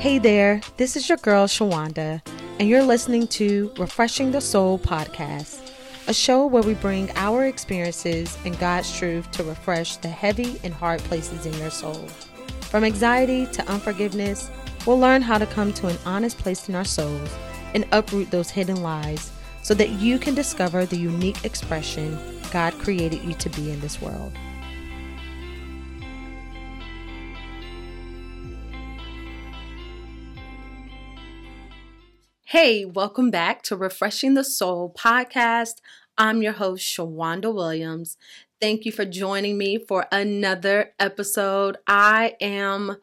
Hey there, this is your girl Shawanda, and you're listening to Refreshing the Soul podcast, a show where we bring our experiences and God's truth to refresh the heavy and hard places in your soul. From anxiety to unforgiveness, we'll learn how to come to an honest place in our souls and uproot those hidden lies so that you can discover the unique expression God created you to be in this world. Hey, welcome back to Refreshing the Soul podcast. I'm your host, Shawanda Williams. Thank you for joining me for another episode. I am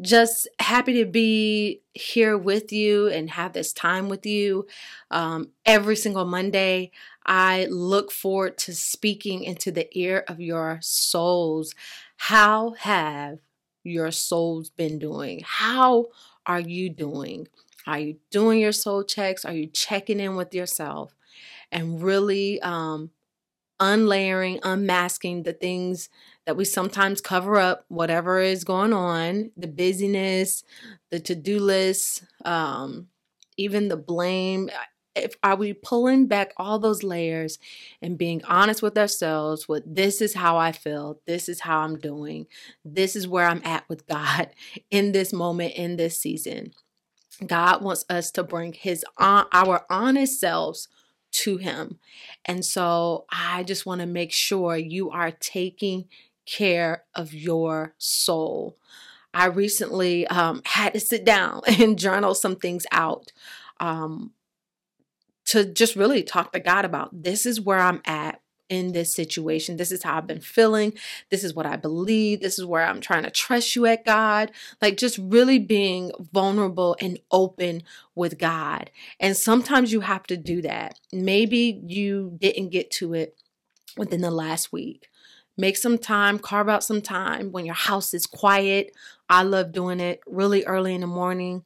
just happy to be here with you and have this time with you um, every single Monday. I look forward to speaking into the ear of your souls. How have your souls been doing? How are you doing? Are you doing your soul checks? Are you checking in with yourself and really um, unlayering, unmasking the things that we sometimes cover up, whatever is going on, the busyness, the to do list, um, even the blame. If, are we pulling back all those layers and being honest with ourselves with this is how I feel, this is how I'm doing, this is where I'm at with God in this moment, in this season? God wants us to bring his our honest selves to him. And so I just want to make sure you are taking care of your soul. I recently um, had to sit down and journal some things out um, to just really talk to God about this is where I'm at in this situation. This is how I've been feeling. This is what I believe. This is where I'm trying to trust you at God. Like just really being vulnerable and open with God. And sometimes you have to do that. Maybe you didn't get to it within the last week. Make some time, carve out some time when your house is quiet. I love doing it really early in the morning.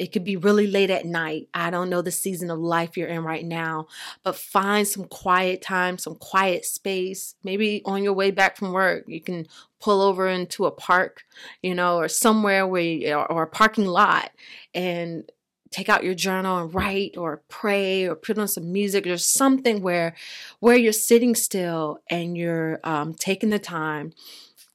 It could be really late at night. I don't know the season of life you're in right now, but find some quiet time, some quiet space. Maybe on your way back from work, you can pull over into a park, you know, or somewhere where you, or a parking lot and take out your journal and write or pray or put on some music or something where where you're sitting still and you're um, taking the time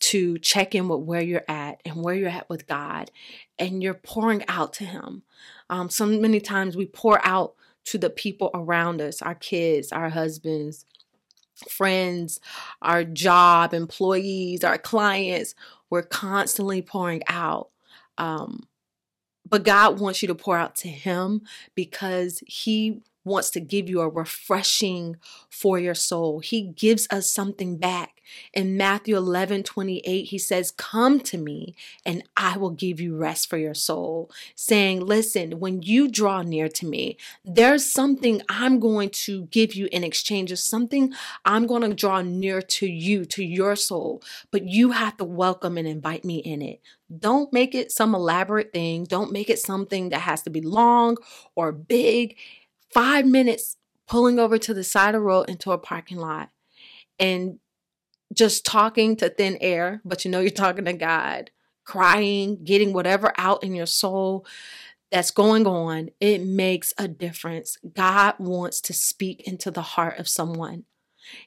to check in with where you're at and where you're at with God, and you're pouring out to Him. Um, so many times we pour out to the people around us our kids, our husbands, friends, our job, employees, our clients. We're constantly pouring out. Um, but God wants you to pour out to Him because He wants to give you a refreshing for your soul. He gives us something back. In Matthew 11 28, he says, Come to me and I will give you rest for your soul. Saying, Listen, when you draw near to me, there's something I'm going to give you in exchange of something I'm going to draw near to you, to your soul. But you have to welcome and invite me in it. Don't make it some elaborate thing. Don't make it something that has to be long or big five minutes pulling over to the side of the road into a parking lot and just talking to thin air, but you know you're talking to God, crying, getting whatever out in your soul that's going on, it makes a difference. God wants to speak into the heart of someone.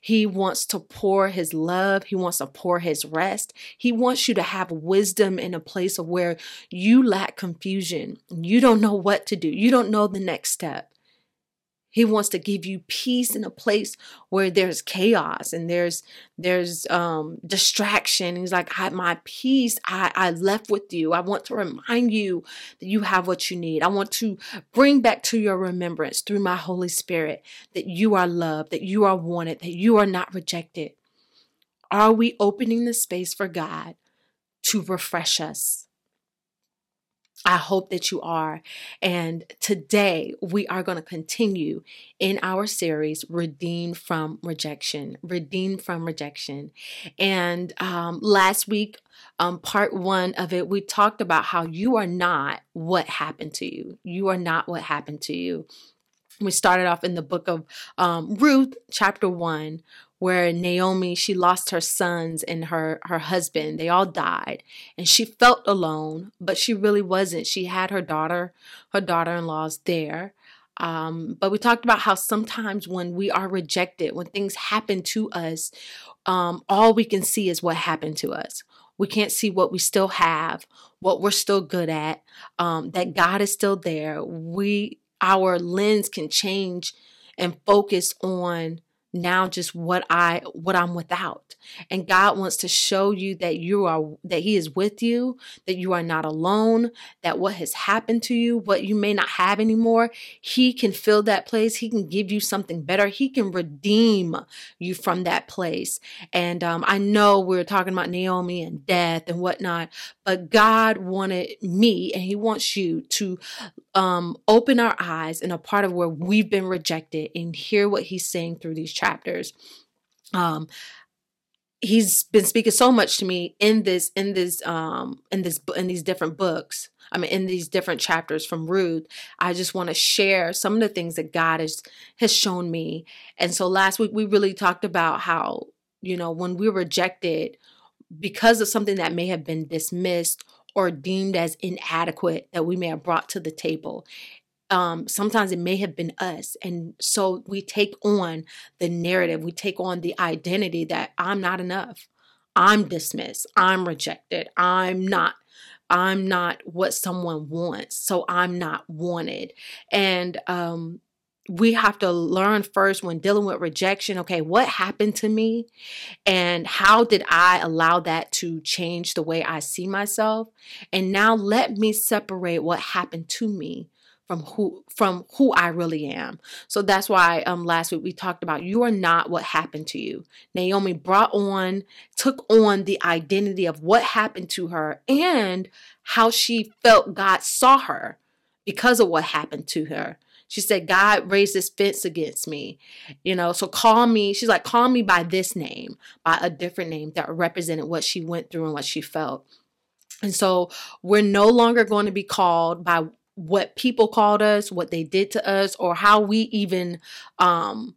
He wants to pour his love. He wants to pour his rest. He wants you to have wisdom in a place of where you lack confusion. You don't know what to do. You don't know the next step. He wants to give you peace in a place where there's chaos and there's there's um distraction. He's like, I my peace I, I left with you. I want to remind you that you have what you need. I want to bring back to your remembrance through my Holy Spirit that you are loved, that you are wanted, that you are not rejected. Are we opening the space for God to refresh us? I hope that you are. And today we are going to continue in our series, Redeemed from Rejection. Redeemed from Rejection. And um, last week, um, part one of it, we talked about how you are not what happened to you. You are not what happened to you. we started off in the book of um, Ruth, chapter one, where Naomi she lost her sons and her her husband. They all died, and she felt alone, but she really wasn't. She had her daughter, her daughter-in-laws there. Um, but we talked about how sometimes when we are rejected, when things happen to us, um, all we can see is what happened to us. We can't see what we still have, what we're still good at, um, that God is still there. We our lens can change and focus on now just what I what I'm without. And God wants to show you that you are that he is with you, that you are not alone, that what has happened to you, what you may not have anymore, he can fill that place. He can give you something better. He can redeem you from that place. And um, I know we're talking about Naomi and death and whatnot, but God wanted me and he wants you to um, open our eyes in a part of where we've been rejected and hear what he's saying through these chapters. Um, he's been speaking so much to me in this in this um in this in these different books i mean in these different chapters from ruth i just want to share some of the things that god has has shown me and so last week we really talked about how you know when we're rejected because of something that may have been dismissed or deemed as inadequate that we may have brought to the table. Um, sometimes it may have been us. And so we take on the narrative, we take on the identity that I'm not enough. I'm dismissed. I'm rejected. I'm not. I'm not what someone wants. So I'm not wanted. And um, we have to learn first when dealing with rejection okay, what happened to me? And how did I allow that to change the way I see myself? And now let me separate what happened to me from who from who I really am. So that's why um last week we talked about you are not what happened to you. Naomi brought on took on the identity of what happened to her and how she felt God saw her because of what happened to her. She said, God raised this fence against me. You know, so call me. She's like, call me by this name, by a different name that represented what she went through and what she felt. And so we're no longer going to be called by what people called us, what they did to us, or how we even um,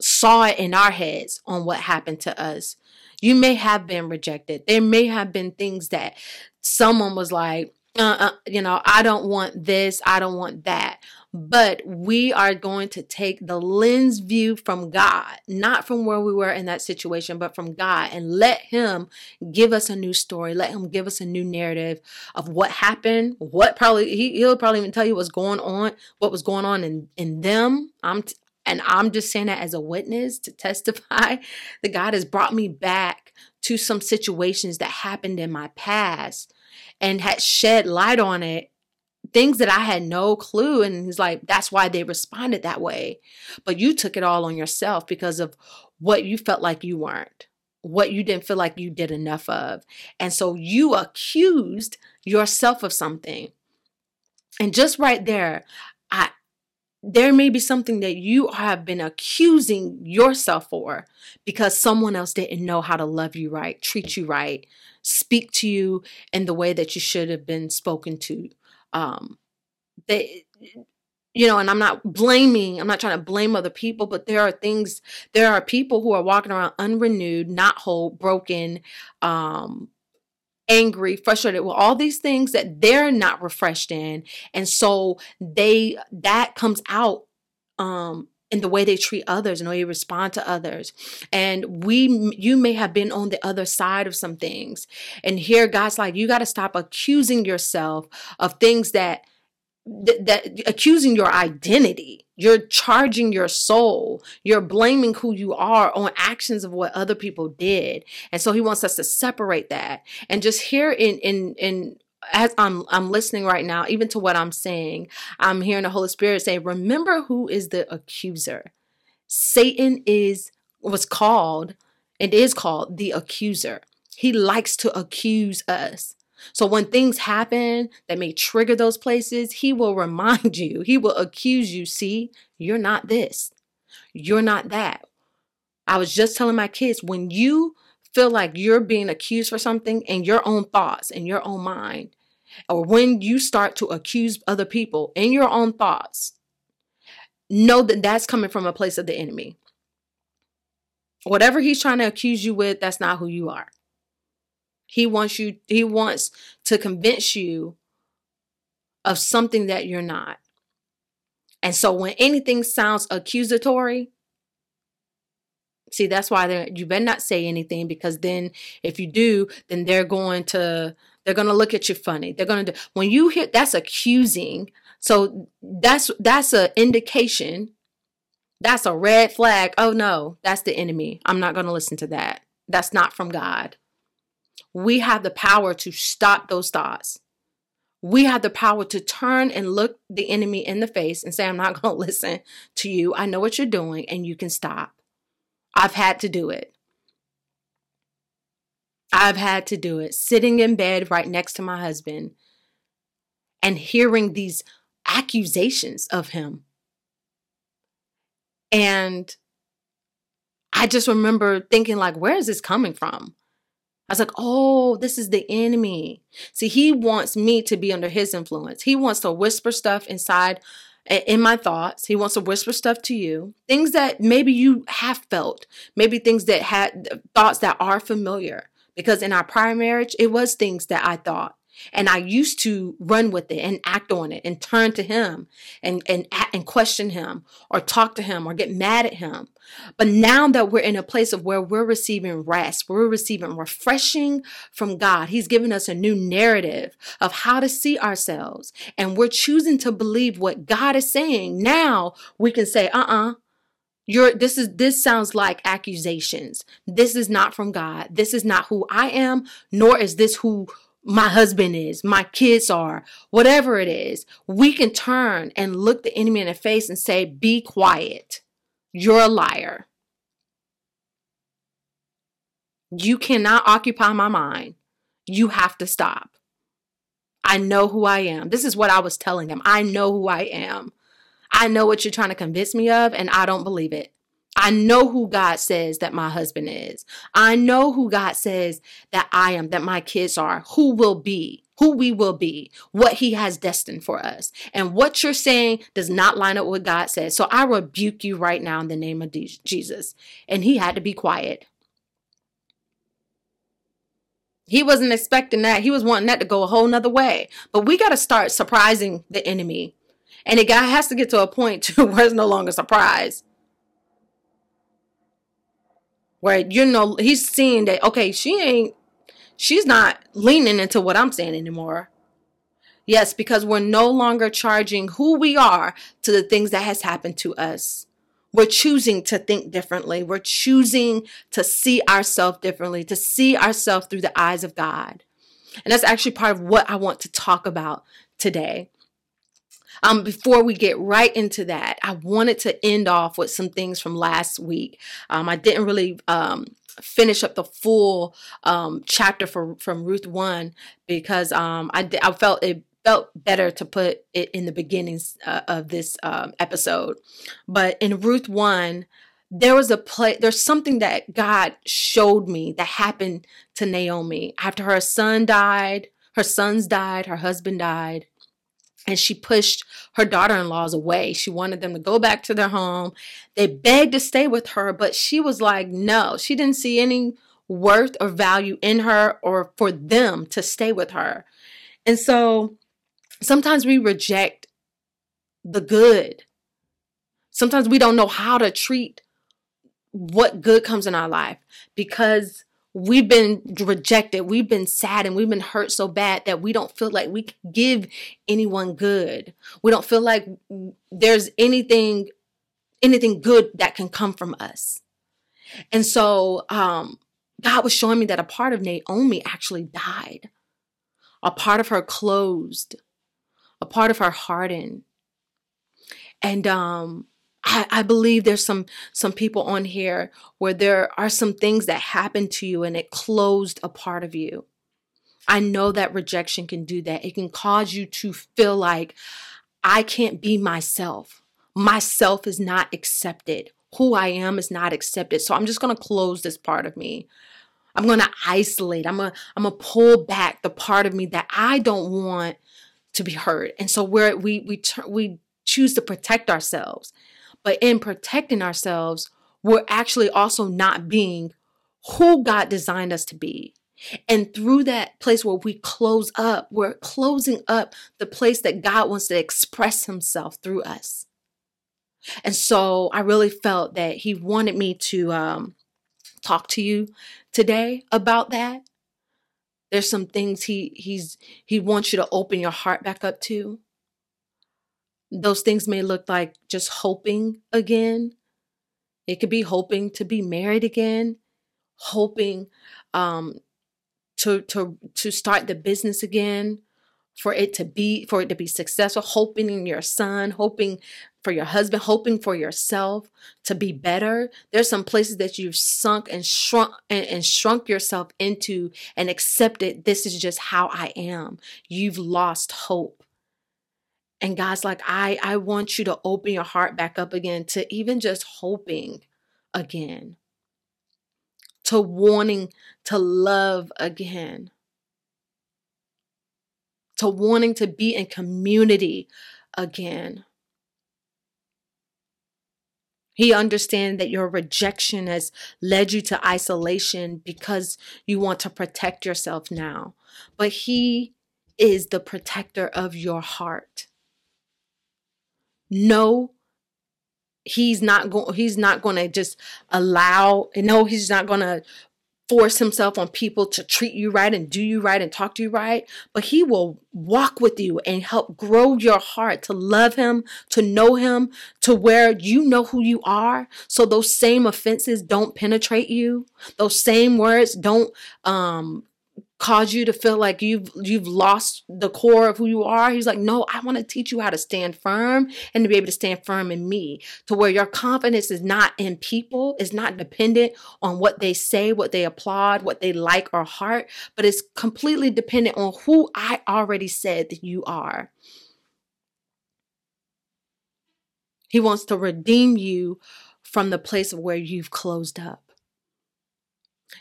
saw it in our heads on what happened to us. You may have been rejected. There may have been things that someone was like, uh, uh, you know, I don't want this, I don't want that but we are going to take the lens view from God, not from where we were in that situation, but from God, and let Him give us a new story. Let Him give us a new narrative of what happened, what probably he, He'll probably even tell you what's going on, what was going on in in them. I'm t- and I'm just saying that as a witness to testify that God has brought me back to some situations that happened in my past and had shed light on it things that I had no clue. And he's like, that's why they responded that way. But you took it all on yourself because of what you felt like you weren't, what you didn't feel like you did enough of. And so you accused yourself of something. And just right there, I there may be something that you have been accusing yourself for because someone else didn't know how to love you right, treat you right, speak to you in the way that you should have been spoken to. Um they you know and i'm not blaming i'm not trying to blame other people but there are things there are people who are walking around unrenewed not whole broken um angry frustrated with all these things that they're not refreshed in. And so they that comes out um in the way they treat others and the way they respond to others. And we, you may have been on the other side of some things. And here, God's like, you got to stop accusing yourself of things that, that, that accusing your identity. You're charging your soul. You're blaming who you are on actions of what other people did. And so he wants us to separate that and just here in, in, in, as I'm I'm listening right now, even to what I'm saying, I'm hearing the Holy Spirit say, remember who is the accuser. Satan is was called and is called the accuser. He likes to accuse us. So when things happen that may trigger those places, he will remind you, he will accuse you, see, you're not this. You're not that. I was just telling my kids when you feel like you're being accused for something in your own thoughts, in your own mind, or when you start to accuse other people in your own thoughts, know that that's coming from a place of the enemy. Whatever he's trying to accuse you with, that's not who you are. He wants you, he wants to convince you of something that you're not. And so when anything sounds accusatory, see, that's why you better not say anything because then if you do, then they're going to they're going to look at you funny. They're going to do when you hear that's accusing. So that's that's an indication. That's a red flag. Oh no, that's the enemy. I'm not going to listen to that. That's not from God. We have the power to stop those thoughts. We have the power to turn and look the enemy in the face and say, I'm not going to listen to you. I know what you're doing and you can stop. I've had to do it. I've had to do it sitting in bed right next to my husband and hearing these accusations of him. And I just remember thinking like where is this coming from? I was like, "Oh, this is the enemy." See, he wants me to be under his influence. He wants to whisper stuff inside in my thoughts. He wants to whisper stuff to you, things that maybe you have felt, maybe things that had thoughts that are familiar because in our prior marriage, it was things that I thought. And I used to run with it and act on it and turn to him and, and, and question him or talk to him or get mad at him. But now that we're in a place of where we're receiving rest, we're receiving refreshing from God. He's given us a new narrative of how to see ourselves. And we're choosing to believe what God is saying. Now we can say, uh uh-uh, uh you're this is this sounds like accusations. This is not from God. This is not who I am, nor is this who my husband is, my kids are, whatever it is. We can turn and look the enemy in the face and say, "Be quiet. You're a liar. You cannot occupy my mind. You have to stop. I know who I am. This is what I was telling him. I know who I am. I know what you're trying to convince me of, and I don't believe it. I know who God says that my husband is. I know who God says that I am, that my kids are, who will be, who we will be, what He has destined for us. And what you're saying does not line up with what God says. So I rebuke you right now in the name of Jesus. And he had to be quiet. He wasn't expecting that. He was wanting that to go a whole nother way. But we got to start surprising the enemy and it got, has to get to a point to where it's no longer surprise. Where you know he's seeing that okay, she ain't she's not leaning into what I'm saying anymore. Yes, because we're no longer charging who we are to the things that has happened to us. We're choosing to think differently. We're choosing to see ourselves differently, to see ourselves through the eyes of God. And that's actually part of what I want to talk about today. Um, before we get right into that, I wanted to end off with some things from last week. Um, I didn't really um, finish up the full um, chapter for, from Ruth 1 because um, I, I felt it felt better to put it in the beginnings uh, of this um, episode. But in Ruth 1, there was a play, there's something that God showed me that happened to Naomi after her son died, her sons died, her husband died and she pushed her daughter-in-laws away. She wanted them to go back to their home. They begged to stay with her, but she was like, no. She didn't see any worth or value in her or for them to stay with her. And so sometimes we reject the good. Sometimes we don't know how to treat what good comes in our life because we've been rejected, we've been sad, and we've been hurt so bad that we don't feel like we can give anyone good. We don't feel like there's anything anything good that can come from us. And so um, God was showing me that a part of Naomi actually died. A part of her closed. A part of her hardened. And um, I, I believe there's some some people on here where there are some things that happened to you and it closed a part of you. I know that rejection can do that. It can cause you to feel like I can't be myself. Myself is not accepted. Who I am is not accepted. So I'm just going to close this part of me. I'm going to isolate. I'm going to I'm going to pull back the part of me that I don't want to be hurt. And so where we we we choose to protect ourselves But in protecting ourselves, we're actually also not being who God designed us to be. And through that place where we close up, we're closing up the place that God wants to express Himself through us. And so I really felt that He wanted me to um, talk to you today about that. There's some things He He's He wants you to open your heart back up to. Those things may look like just hoping again. It could be hoping to be married again, hoping um, to to to start the business again for it to be for it to be successful hoping in your son hoping for your husband hoping for yourself to be better. There's some places that you've sunk and shrunk and, and shrunk yourself into and accepted this is just how i am. You've lost hope and god's like i i want you to open your heart back up again to even just hoping again to wanting to love again, to wanting to be in community again. He understands that your rejection has led you to isolation because you want to protect yourself now. But He is the protector of your heart. Know he's not going he's not going to just allow no he's not going to force himself on people to treat you right and do you right and talk to you right but he will walk with you and help grow your heart to love him to know him to where you know who you are. So those same offenses don't penetrate you. Those same words don't um cause you to feel like you've you've lost the core of who you are? He's like no i want to teach you how to stand firm and to be able to stand firm in me to where your confidence is not in people is not dependent on what they say what they applaud what they like or heart but it's completely dependent on who i already said that you are. He wants to redeem you from the place of where you've closed up.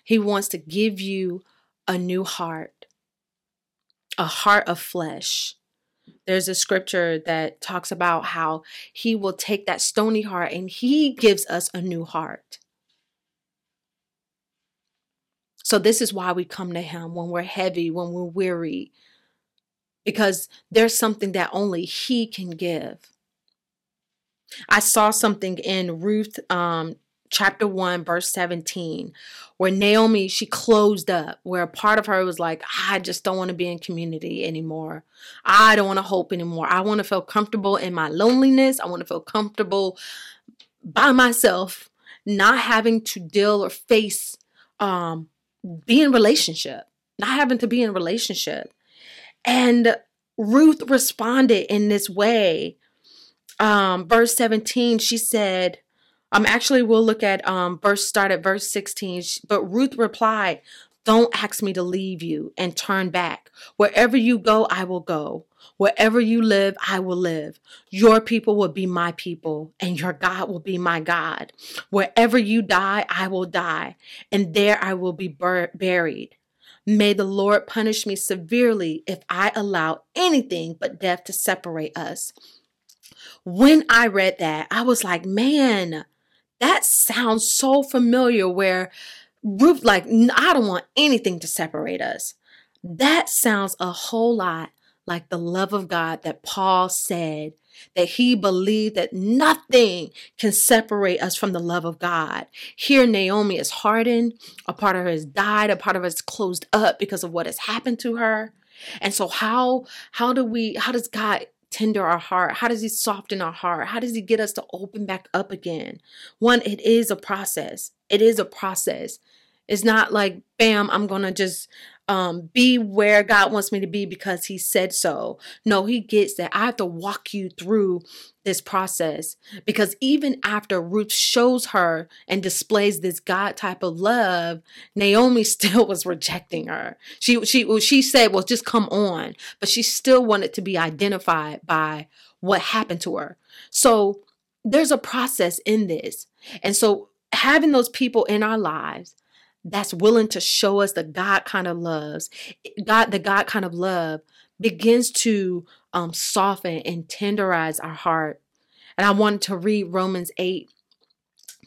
He wants to give you a new heart, a heart of flesh. There's a scripture that talks about how he will take that stony heart and he gives us a new heart. So, this is why we come to him when we're heavy, when we're weary, because there's something that only he can give. I saw something in Ruth um, chapter 1 verse 17 where Naomi she closed up where a part of her was like I just don't want to be in community anymore. I don't want to hope anymore. I want to feel comfortable in my loneliness. I want to feel comfortable by myself not having to deal or face um be in relationship. Not having to be in relationship. And Ruth responded in this way. Um verse 17 she said um, actually, we'll look at um, verse start at verse 16. But Ruth replied, Don't ask me to leave you and turn back. Wherever you go, I will go. Wherever you live, I will live. Your people will be my people, and your God will be my God. Wherever you die, I will die, and there I will be bur- buried. May the Lord punish me severely if I allow anything but death to separate us. When I read that, I was like, man, that sounds so familiar where Ruth, like, I don't want anything to separate us. That sounds a whole lot like the love of God that Paul said that he believed that nothing can separate us from the love of God. Here, Naomi is hardened, a part of her has died, a part of her is closed up because of what has happened to her. And so, how how do we? How does God tender our heart? How does he soften our heart? How does he get us to open back up again? One, it is a process. It is a process. It's not like, bam, I'm going to just um, be where God wants me to be because He said so. No, He gets that. I have to walk you through this process because even after Ruth shows her and displays this God type of love, Naomi still was rejecting her. She she she said, "Well, just come on," but she still wanted to be identified by what happened to her. So there's a process in this, and so having those people in our lives that's willing to show us the God kind of loves, God, the God kind of love begins to um, soften and tenderize our heart. And I wanted to read Romans 8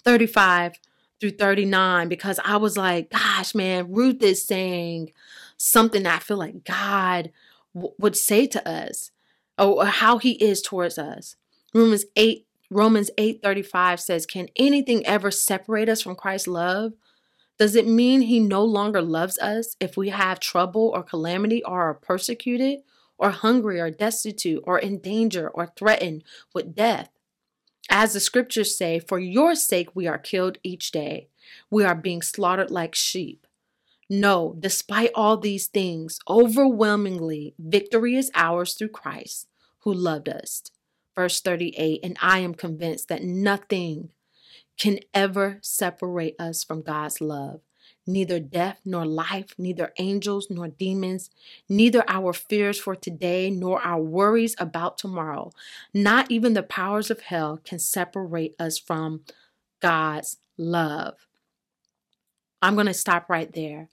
35 through 39 because I was like, gosh, man, Ruth is saying something I feel like God w- would say to us or how he is towards us. Romans 8 Romans 8:35 says, "Can anything ever separate us from Christ's love? Does it mean he no longer loves us if we have trouble or calamity or are persecuted or hungry or destitute or in danger or threatened with death? As the scriptures say, for your sake we are killed each day. We are being slaughtered like sheep. No, despite all these things, overwhelmingly victory is ours through Christ who loved us." verse 38 and I am convinced that nothing can ever separate us from God's love. Neither death nor life, neither angels nor demons, neither our fears for today nor our worries about tomorrow, not even the powers of hell can separate us from God's love. I'm going to stop right there.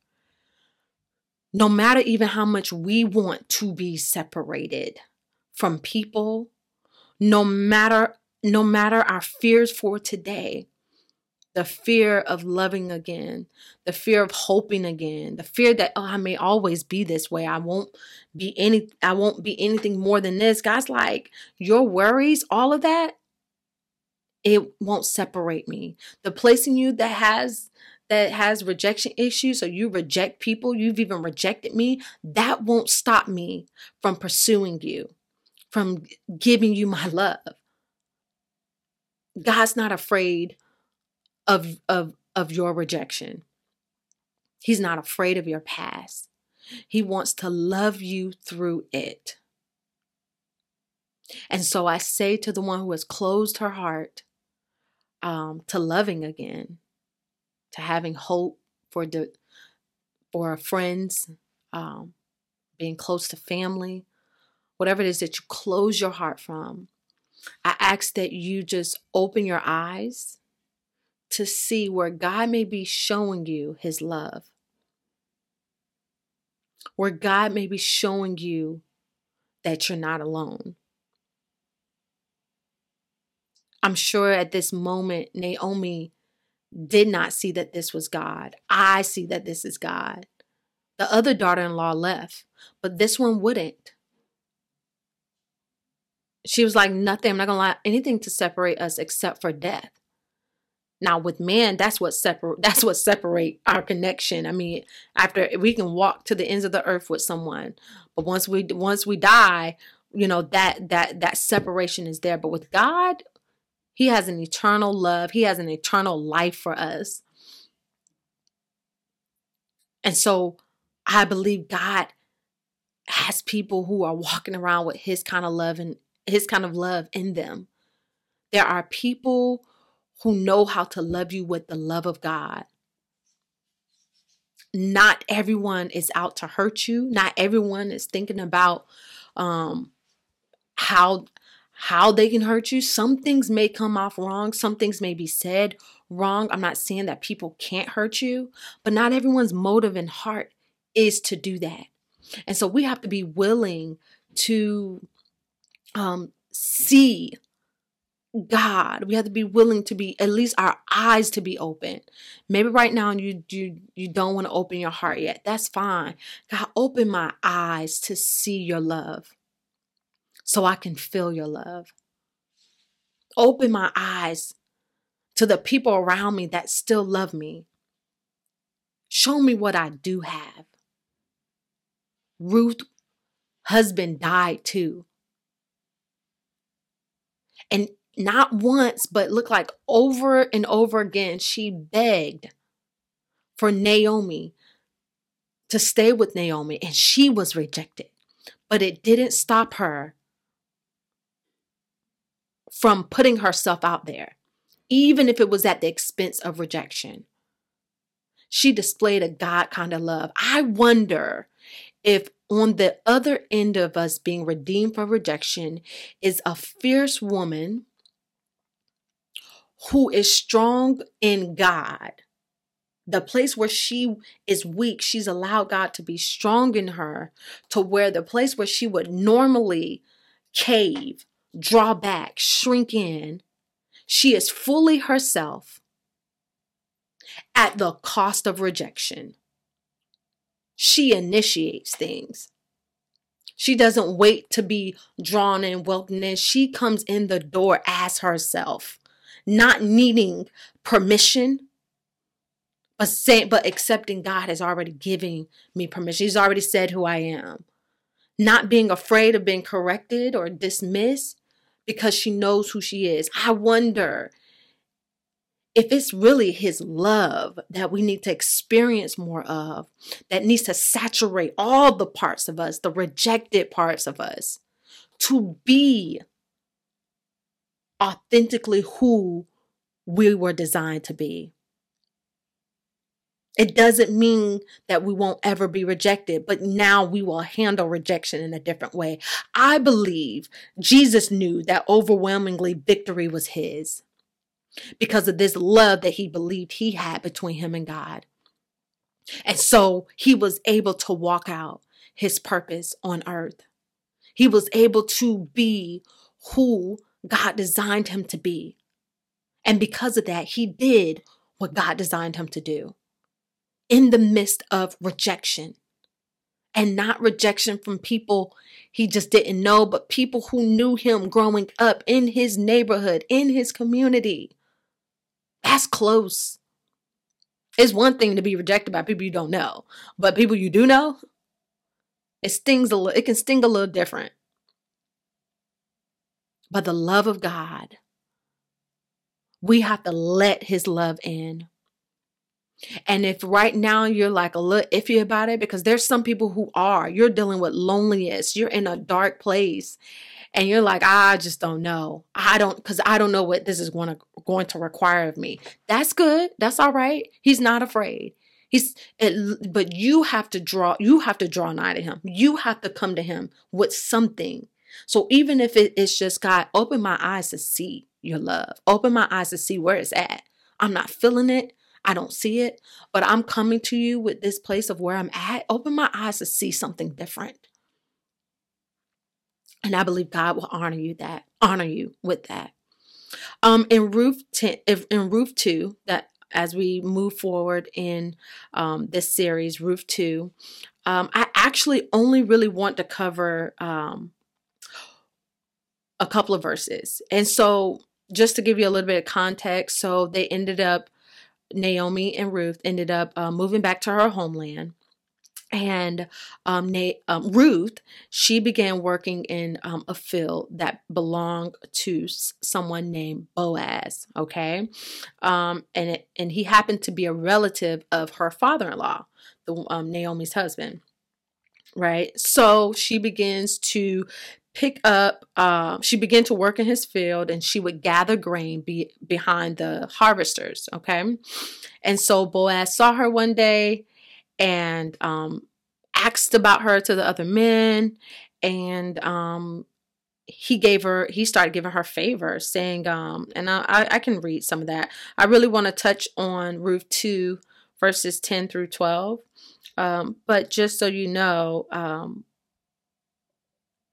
No matter even how much we want to be separated from people, no matter no matter our fears for today the fear of loving again the fear of hoping again the fear that oh i may always be this way. I won't be any i won't be anything more than this. God's like your worries all of that it won't separate me. The place in you that has that has rejection issues so you reject people you've even rejected me that won't stop me from pursuing you from giving you my love. God's not afraid of, of, of your rejection. He's not afraid of your past. He wants to love you through it. And so I say to the one who has closed her heart um, to loving again, to having hope for the for friends, um, being close to family, whatever it is that you close your heart from, I ask that you just open your eyes to see where God may be showing you his love, where God may be showing you that you're not alone. I'm sure at this moment, Naomi did not see that this was God. I see that this is God. The other daughter in law left, but this one wouldn't she was like, nothing, I'm not gonna lie, anything to separate us except for death. Now with man, that's what separate that's what separate our connection. I mean, after we can walk to the ends of the earth with someone, but once we once we die, you know, that that that separation is there. But with God, He has an eternal love, He has an eternal life for us. And so I believe God has people who are walking around with his kind of love and his kind of love in them. There are people who know how to love you with the love of God. Not everyone is out to hurt you. Not everyone is thinking about um, how how they can hurt you. Some things may come off wrong. Some things may be said wrong. I'm not saying that people can't hurt you, but not everyone's motive and heart is to do that. And so we have to be willing to um, see God. We have to be willing to be at least our eyes to be open. Maybe right now you you you don't want to open your heart yet. That's fine. God, open my eyes to see your love. So I can feel your love. Open my eyes to the people around me that still love me. Show me what I do have. Ruth husband died too. And not once, but look like over and over again, she begged for Naomi to stay with Naomi, and she was rejected. But it didn't stop her from putting herself out there, even if it was at the expense of rejection. She displayed a God kind of love. I wonder if on the other end of us being redeemed from rejection is a fierce woman who is strong in God. The place where she is weak, she's allowed God to be strong in her to where the place where she would normally cave, draw back, shrink in. She is fully herself at the cost of rejection. She initiates things. She doesn't wait to be drawn and welcomed in. She comes in the door as herself, not needing permission, but saying, but accepting God has already given me permission. He's already said who I am. Not being afraid of being corrected or dismissed because she knows who she is. I wonder if it's really his love that we need to experience more of, that needs to saturate all the parts of us, the rejected parts of us, to be authentically who we were designed to be. It doesn't mean that we won't ever be rejected, but now we will handle rejection in a different way. I believe Jesus knew that overwhelmingly victory was his because of this love that he believed he had between him and God. And so he was able to walk out his purpose on earth. He was able to be who God designed him to be. And because of that, he did what God designed him to do in the midst of rejection. And not rejection from people he just didn't know, but people who knew him growing up in his neighborhood, in his community. That's close. It's one thing to be rejected by people you don't know, but people you do know, it stings a little, it can sting a little different. But the love of God, we have to let his love in. And if right now you're like a little iffy about it, because there's some people who are, you're dealing with loneliness, you're in a dark place, and you're like, I just don't know. I don't because I don't know what this is going to going to require of me. That's good. That's all right. He's not afraid. He's it, but you have to draw you have to draw nigh to him. You have to come to him with something. So even if it, it's just God, open my eyes to see your love. Open my eyes to see where it's at. I'm not feeling it. I don't see it, but I'm coming to you with this place of where I'm at. Open my eyes to see something different. And I believe God will honor you that, honor you with that. Um, in Ruth 10, if in Ruth 2, that as we move forward in um, this series, Ruth 2, um, I actually only really want to cover um, a couple of verses. And so, just to give you a little bit of context, so they ended up, Naomi and Ruth ended up uh, moving back to her homeland and um, Nate, um, Ruth, she began working in um, a field that belonged to someone named Boaz. Okay, um, and it, and he happened to be a relative of her father-in-law, the um, Naomi's husband. Right, so she begins to pick up. Uh, she began to work in his field, and she would gather grain be, behind the harvesters. Okay, and so Boaz saw her one day and um, asked about her to the other men and um, he gave her he started giving her favors saying um and I, I can read some of that i really want to touch on ruth 2 verses 10 through 12 um but just so you know um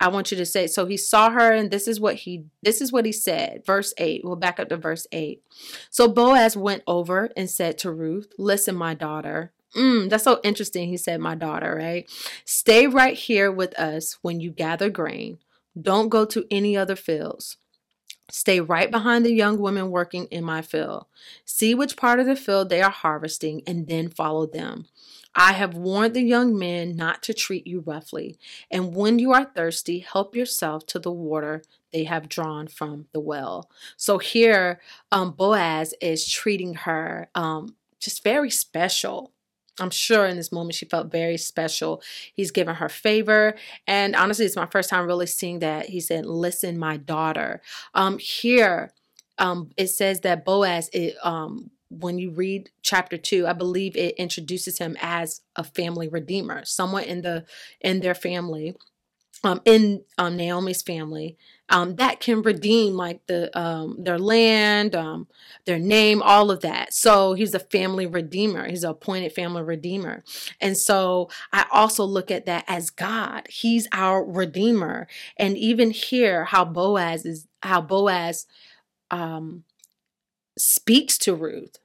I want you to say so he saw her and this is what he this is what he said verse 8 we'll back up to verse 8 so Boaz went over and said to Ruth listen my daughter Mm, that's so interesting. He said, My daughter, right? Stay right here with us when you gather grain. Don't go to any other fields. Stay right behind the young women working in my field. See which part of the field they are harvesting and then follow them. I have warned the young men not to treat you roughly. And when you are thirsty, help yourself to the water they have drawn from the well. So here, um, Boaz is treating her um, just very special. I'm sure in this moment she felt very special. He's given her favor. And honestly, it's my first time really seeing that. He said, Listen, my daughter. Um, here, um, it says that Boaz, it, um, when you read chapter two, I believe it introduces him as a family redeemer, someone in the in their family um, in um, Naomi's family um, that can redeem like the um, their land, um, their name, all of that. So he's a family redeemer. He's an appointed family redeemer, and so I also look at that as God. He's our redeemer, and even here, how Boaz is how Boaz um, speaks to Ruth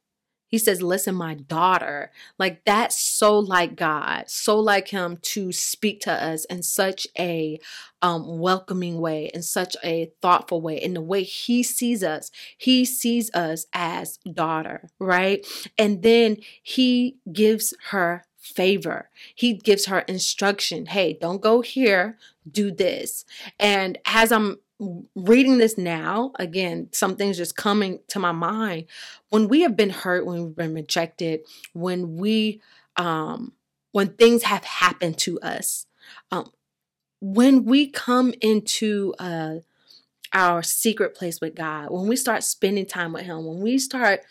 he says, Listen, my daughter. Like that's so like God, so like Him to speak to us in such a um, welcoming way, in such a thoughtful way, in the way He sees us. He sees us as daughter, right? And then He gives her favor. He gives her instruction. Hey, don't go here, do this. And as I'm reading this now, again, something's just coming to my mind. When we have been hurt, when we've been rejected, when we, um, when things have happened to us, um, when we come into uh, our secret place with God, when we start spending time with Him, when we start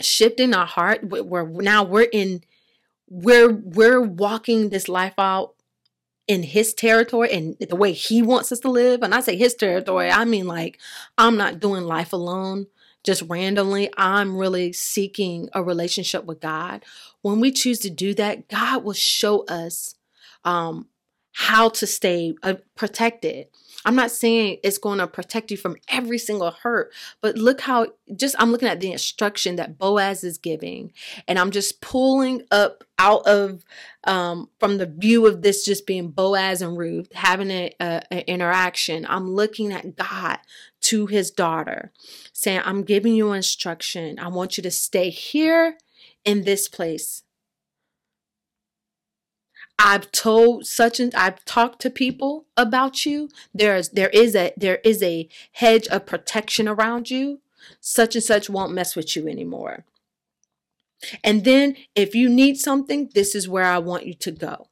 shifting our heart, where now we're in, we're we're walking this life out in his territory and the way he wants us to live. And I say his territory, I mean like I'm not doing life alone just randomly. I'm really seeking a relationship with God. When we choose to do that, God will show us um, how to stay uh, protected. I'm not saying it's going to protect you from every single hurt, but look how just I'm looking at the instruction that Boaz is giving, and I'm just pulling up out of um, from the view of this just being Boaz and Ruth having an interaction. I'm looking at God to his daughter, saying, I'm giving you instruction. I want you to stay here in this place. I've told such and I've talked to people about you. There's there is a there is a hedge of protection around you. Such and such won't mess with you anymore. And then if you need something, this is where I want you to go.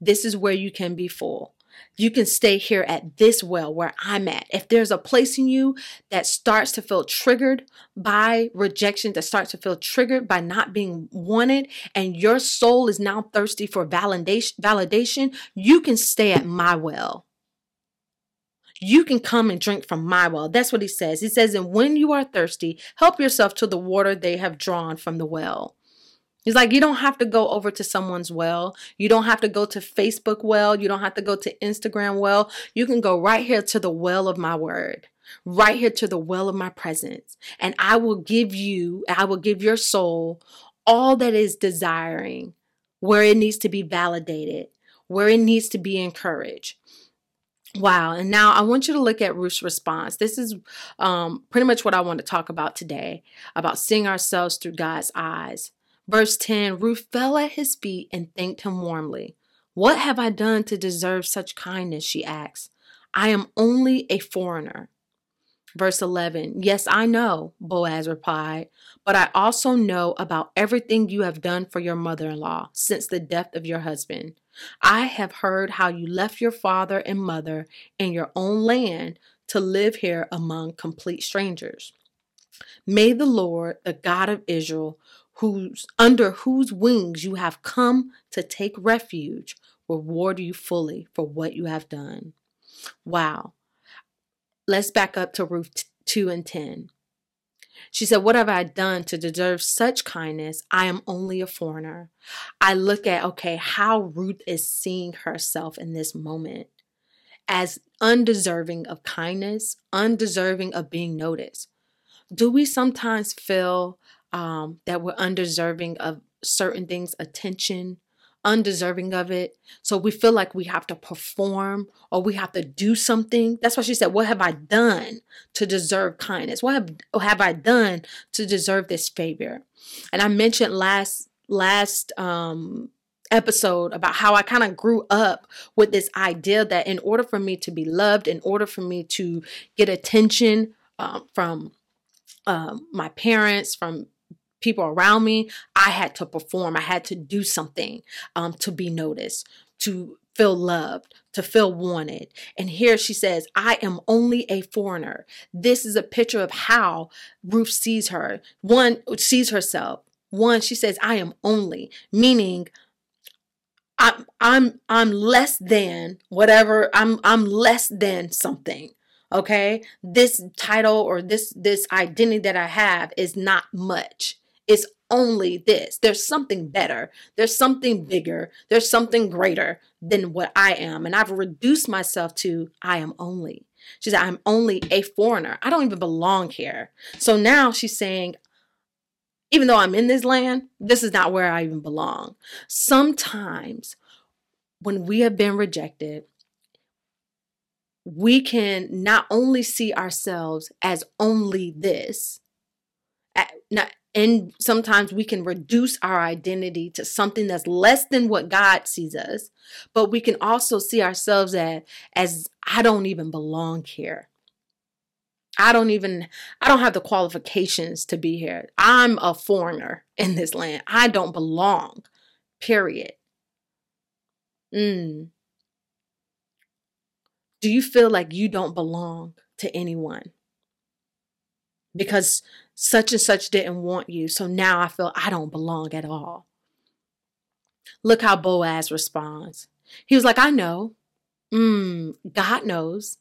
This is where you can be full you can stay here at this well where I'm at. If there's a place in you that starts to feel triggered by rejection, that starts to feel triggered by not being wanted, and your soul is now thirsty for validation, validation, you can stay at my well. You can come and drink from my well. That's what he says. He says, and when you are thirsty, help yourself to the water they have drawn from the well. He's like, you don't have to go over to someone's well. You don't have to go to Facebook well. You don't have to go to Instagram well. You can go right here to the well of my word, right here to the well of my presence. And I will give you, I will give your soul all that is desiring, where it needs to be validated, where it needs to be encouraged. Wow. And now I want you to look at Ruth's response. This is um, pretty much what I want to talk about today about seeing ourselves through God's eyes. Verse 10 Ruth fell at his feet and thanked him warmly. What have I done to deserve such kindness? she asked. I am only a foreigner. Verse 11 Yes, I know, Boaz replied, but I also know about everything you have done for your mother in law since the death of your husband. I have heard how you left your father and mother in your own land to live here among complete strangers. May the Lord, the God of Israel, whose under whose wings you have come to take refuge reward you fully for what you have done. Wow. Let's back up to Ruth 2 and 10. She said, What have I done to deserve such kindness? I am only a foreigner. I look at, okay, how Ruth is seeing herself in this moment as undeserving of kindness, undeserving of being noticed. Do we sometimes feel um, that we're undeserving of certain things, attention, undeserving of it. So we feel like we have to perform or we have to do something. That's why she said, What have I done to deserve kindness? What have, have I done to deserve this favor? And I mentioned last last um episode about how I kind of grew up with this idea that in order for me to be loved, in order for me to get attention um, from um, my parents, from people around me, I had to perform. I had to do something um, to be noticed, to feel loved, to feel wanted. And here she says, I am only a foreigner. This is a picture of how Ruth sees her. One sees herself. One, she says, I am only, meaning I'm I'm I'm less than whatever I'm I'm less than something. Okay? This title or this this identity that I have is not much. It's only this. There's something better. There's something bigger. There's something greater than what I am. And I've reduced myself to I am only. She said, I'm only a foreigner. I don't even belong here. So now she's saying, even though I'm in this land, this is not where I even belong. Sometimes when we have been rejected, we can not only see ourselves as only this, and sometimes we can reduce our identity to something that's less than what God sees us, but we can also see ourselves as, as I don't even belong here. I don't even I don't have the qualifications to be here. I'm a foreigner in this land. I don't belong. Period. Mm. Do you feel like you don't belong to anyone? Because such and such didn't want you, so now I feel I don't belong at all. Look how Boaz responds. He was like, I know. Mm, God knows.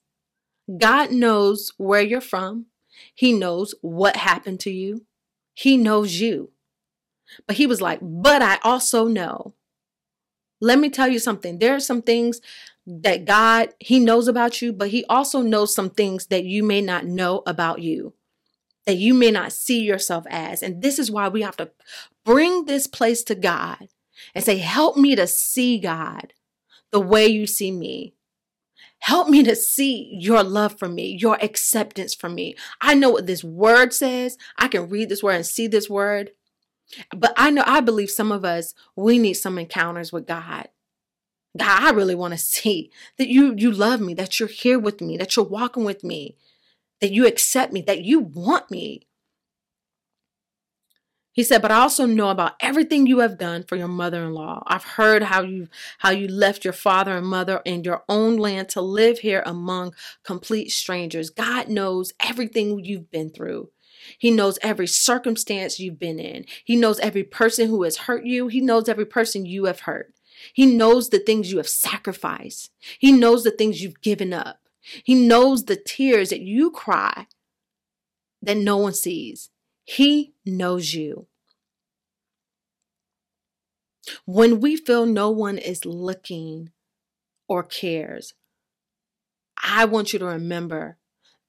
God knows where you're from. He knows what happened to you. He knows you. But he was like, But I also know. Let me tell you something. There are some things that God, He knows about you, but He also knows some things that you may not know about you, that you may not see yourself as. And this is why we have to bring this place to God and say, Help me to see God the way you see me. Help me to see your love for me, your acceptance for me. I know what this word says. I can read this word and see this word. But I know, I believe some of us, we need some encounters with God. God, I really want to see that you you love me, that you're here with me, that you're walking with me, that you accept me, that you want me. He said, but I also know about everything you have done for your mother-in-law. I've heard how you how you left your father and mother in your own land to live here among complete strangers. God knows everything you've been through. He knows every circumstance you've been in. He knows every person who has hurt you. He knows every person you have hurt. He knows the things you have sacrificed. He knows the things you've given up. He knows the tears that you cry that no one sees. He knows you. When we feel no one is looking or cares, I want you to remember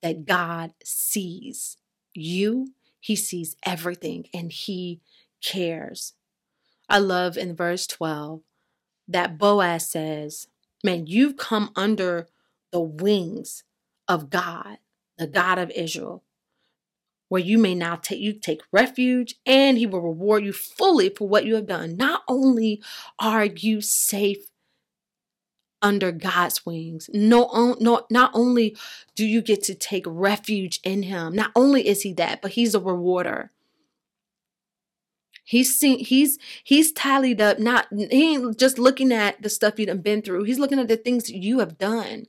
that God sees you, He sees everything, and He cares. I love in verse 12 that Boaz says, Man, you've come under the wings of God, the God of Israel where you may now take you take refuge and he will reward you fully for what you have done. Not only are you safe under God's wings, no, no, not only do you get to take refuge in him, not only is he that, but he's a rewarder. He's seen he's he's tallied up, not he ain't just looking at the stuff you've been through. He's looking at the things you have done,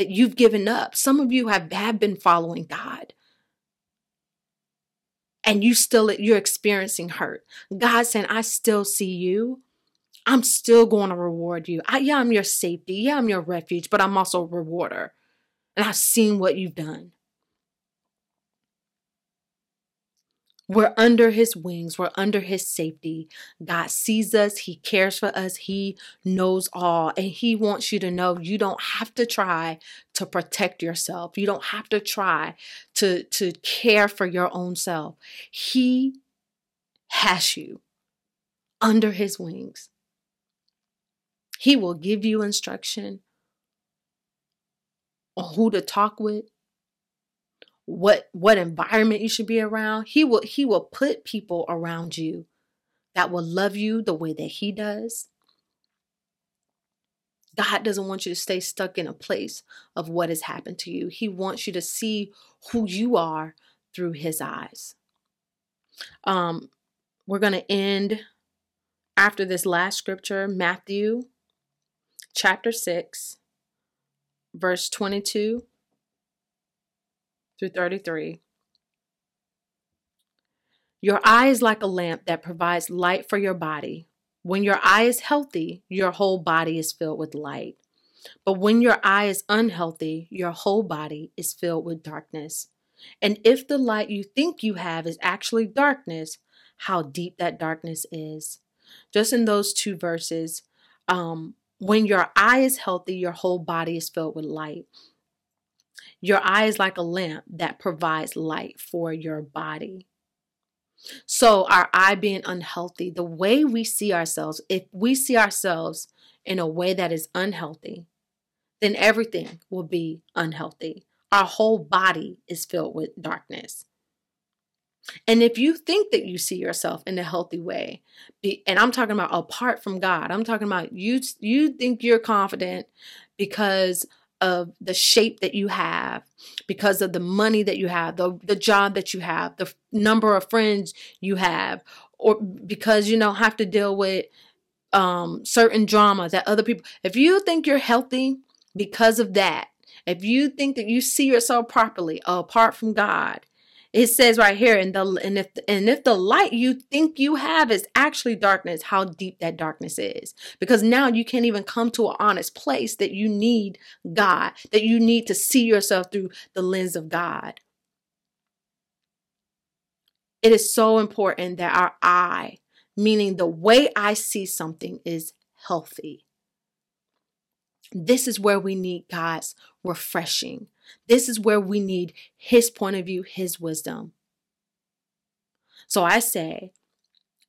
that you've given up. Some of you have, have been following God and you still you're experiencing hurt. God saying, I still see you. I'm still going to reward you. I, yeah, I'm your safety. Yeah, I'm your refuge, but I'm also a rewarder. And I've seen what you've done. We're under his wings, we're under his safety. God sees us, he cares for us, he knows all, and he wants you to know you don't have to try to protect yourself. You don't have to try to to care for your own self. He has you under his wings. He will give you instruction on who to talk with, what what environment you should be around. He will he will put people around you that will love you the way that he does. God doesn't want you to stay stuck in a place of what has happened to you. He wants you to see who you are through his eyes. Um we're going to end after this last scripture matthew chapter 6 verse 22 through 33. Your eye is like a lamp that provides light for your body. When your eye is healthy, your whole body is filled with light. But when your eye is unhealthy, your whole body is filled with darkness. And if the light you think you have is actually darkness, how deep that darkness is. Just in those two verses, um, when your eye is healthy, your whole body is filled with light. Your eye is like a lamp that provides light for your body. So, our eye being unhealthy, the way we see ourselves, if we see ourselves in a way that is unhealthy, then everything will be unhealthy. Our whole body is filled with darkness. And if you think that you see yourself in a healthy way, and I'm talking about apart from God, I'm talking about you you think you're confident because of the shape that you have, because of the money that you have, the, the job that you have, the number of friends you have, or because you know have to deal with um, certain drama that other people. If you think you're healthy because of that, if you think that you see yourself properly apart from God, it says right here, and the and if and if the light you think you have is actually darkness, how deep that darkness is. Because now you can't even come to an honest place that you need God, that you need to see yourself through the lens of God. It is so important that our eye, meaning the way I see something, is healthy. This is where we need God's refreshing. This is where we need His point of view, His wisdom. So I say,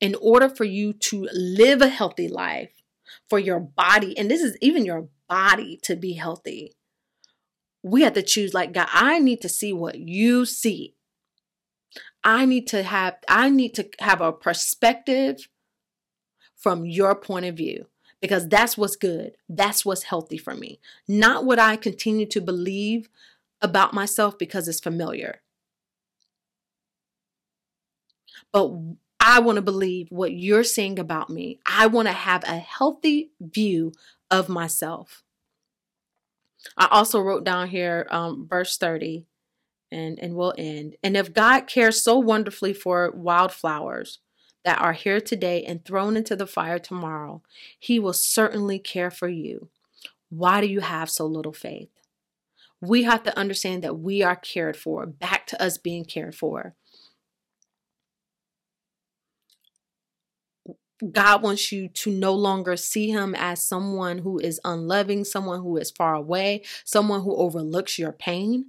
in order for you to live a healthy life, for your body, and this is even your body to be healthy, we have to choose like God, I need to see what you see. I need to have I need to have a perspective from your point of view because that's what's good. That's what's healthy for me. Not what I continue to believe about myself because it's familiar. But I want to believe what you're saying about me. I want to have a healthy view of myself. I also wrote down here um, verse 30 and, and we'll end. And if God cares so wonderfully for wildflowers, that are here today and thrown into the fire tomorrow, He will certainly care for you. Why do you have so little faith? We have to understand that we are cared for, back to us being cared for. God wants you to no longer see him as someone who is unloving, someone who is far away, someone who overlooks your pain.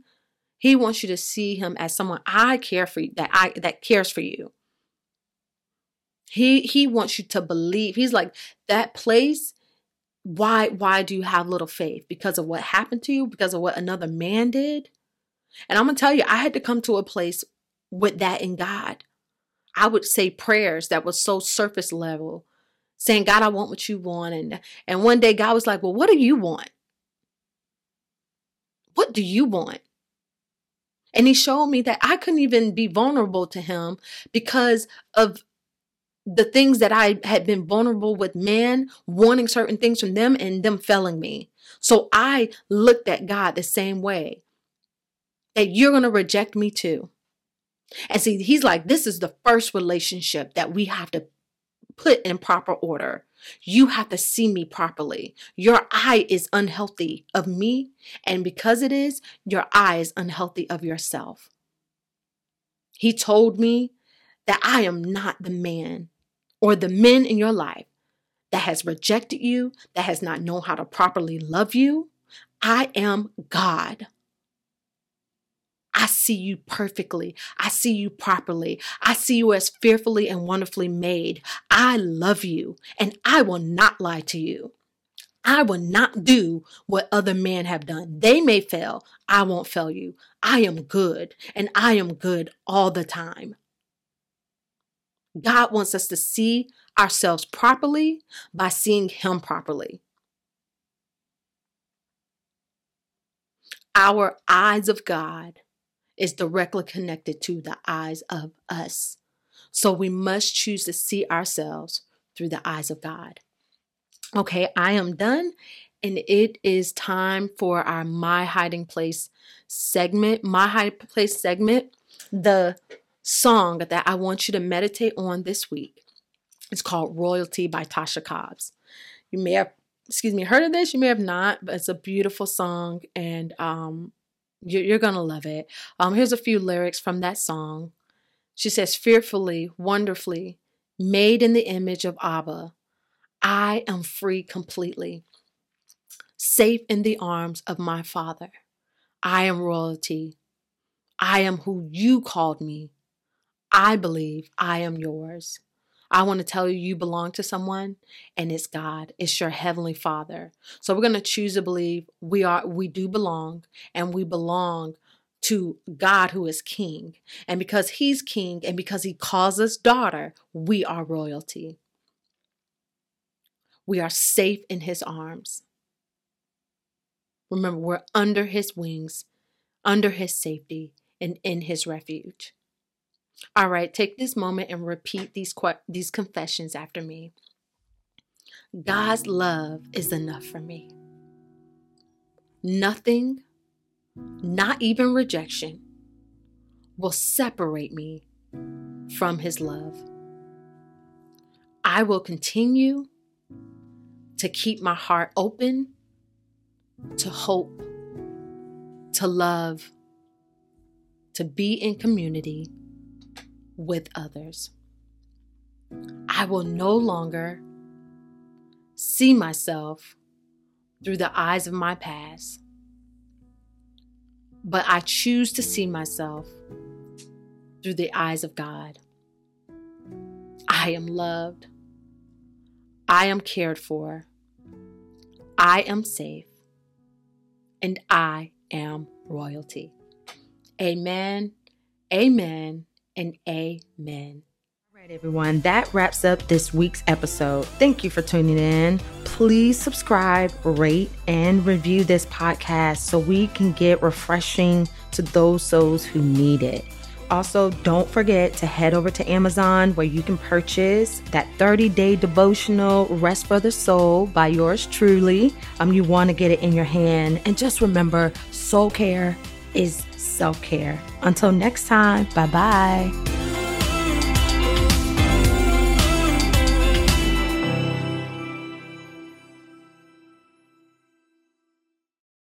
He wants you to see him as someone I care for you, that I that cares for you. He he wants you to believe. He's like that place why why do you have little faith? Because of what happened to you? Because of what another man did? And I'm to tell you I had to come to a place with that in God. I would say prayers that was so surface level, saying, God, I want what you want. And, and one day God was like, Well, what do you want? What do you want? And he showed me that I couldn't even be vulnerable to him because of the things that I had been vulnerable with men, wanting certain things from them and them failing me. So I looked at God the same way that you're going to reject me too. And see, he's like, this is the first relationship that we have to put in proper order. You have to see me properly. Your eye is unhealthy of me. And because it is, your eye is unhealthy of yourself. He told me that I am not the man or the men in your life that has rejected you, that has not known how to properly love you, I am God. I see you perfectly. I see you properly. I see you as fearfully and wonderfully made. I love you and I will not lie to you. I will not do what other men have done. They may fail. I won't fail you. I am good and I am good all the time. God wants us to see ourselves properly by seeing Him properly. Our eyes of God is directly connected to the eyes of us. So we must choose to see ourselves through the eyes of God. Okay, I am done. And it is time for our My Hiding Place segment. My Hiding Place segment. The song that I want you to meditate on this week It's called Royalty by Tasha Cobbs. You may have, excuse me, heard of this. You may have not, but it's a beautiful song and um, you're, you're going to love it. Um, here's a few lyrics from that song. She says, Fearfully, wonderfully, made in the image of Abba, I am free completely, safe in the arms of my Father. I am royalty. I am who you called me. I believe I am yours. I want to tell you, you belong to someone, and it's God. It's your heavenly Father. So we're going to choose to believe we are, we do belong, and we belong to God who is King. And because He's King, and because He calls us daughter, we are royalty. We are safe in His arms. Remember, we're under His wings, under His safety, and in His refuge. All right, take this moment and repeat these these confessions after me. God's love is enough for me. Nothing, not even rejection, will separate me from his love. I will continue to keep my heart open to hope, to love, to be in community with others. I will no longer see myself through the eyes of my past, but I choose to see myself through the eyes of God. I am loved. I am cared for. I am safe. And I am royalty. Amen. Amen and amen. All right, everyone, that wraps up this week's episode. Thank you for tuning in. Please subscribe, rate, and review this podcast so we can get refreshing to those souls who need it. Also, don't forget to head over to Amazon where you can purchase that 30 day devotional Rest for the Soul by yours truly. Um, you want to get it in your hand. And just remember, soul care is self care. Until next time, bye bye.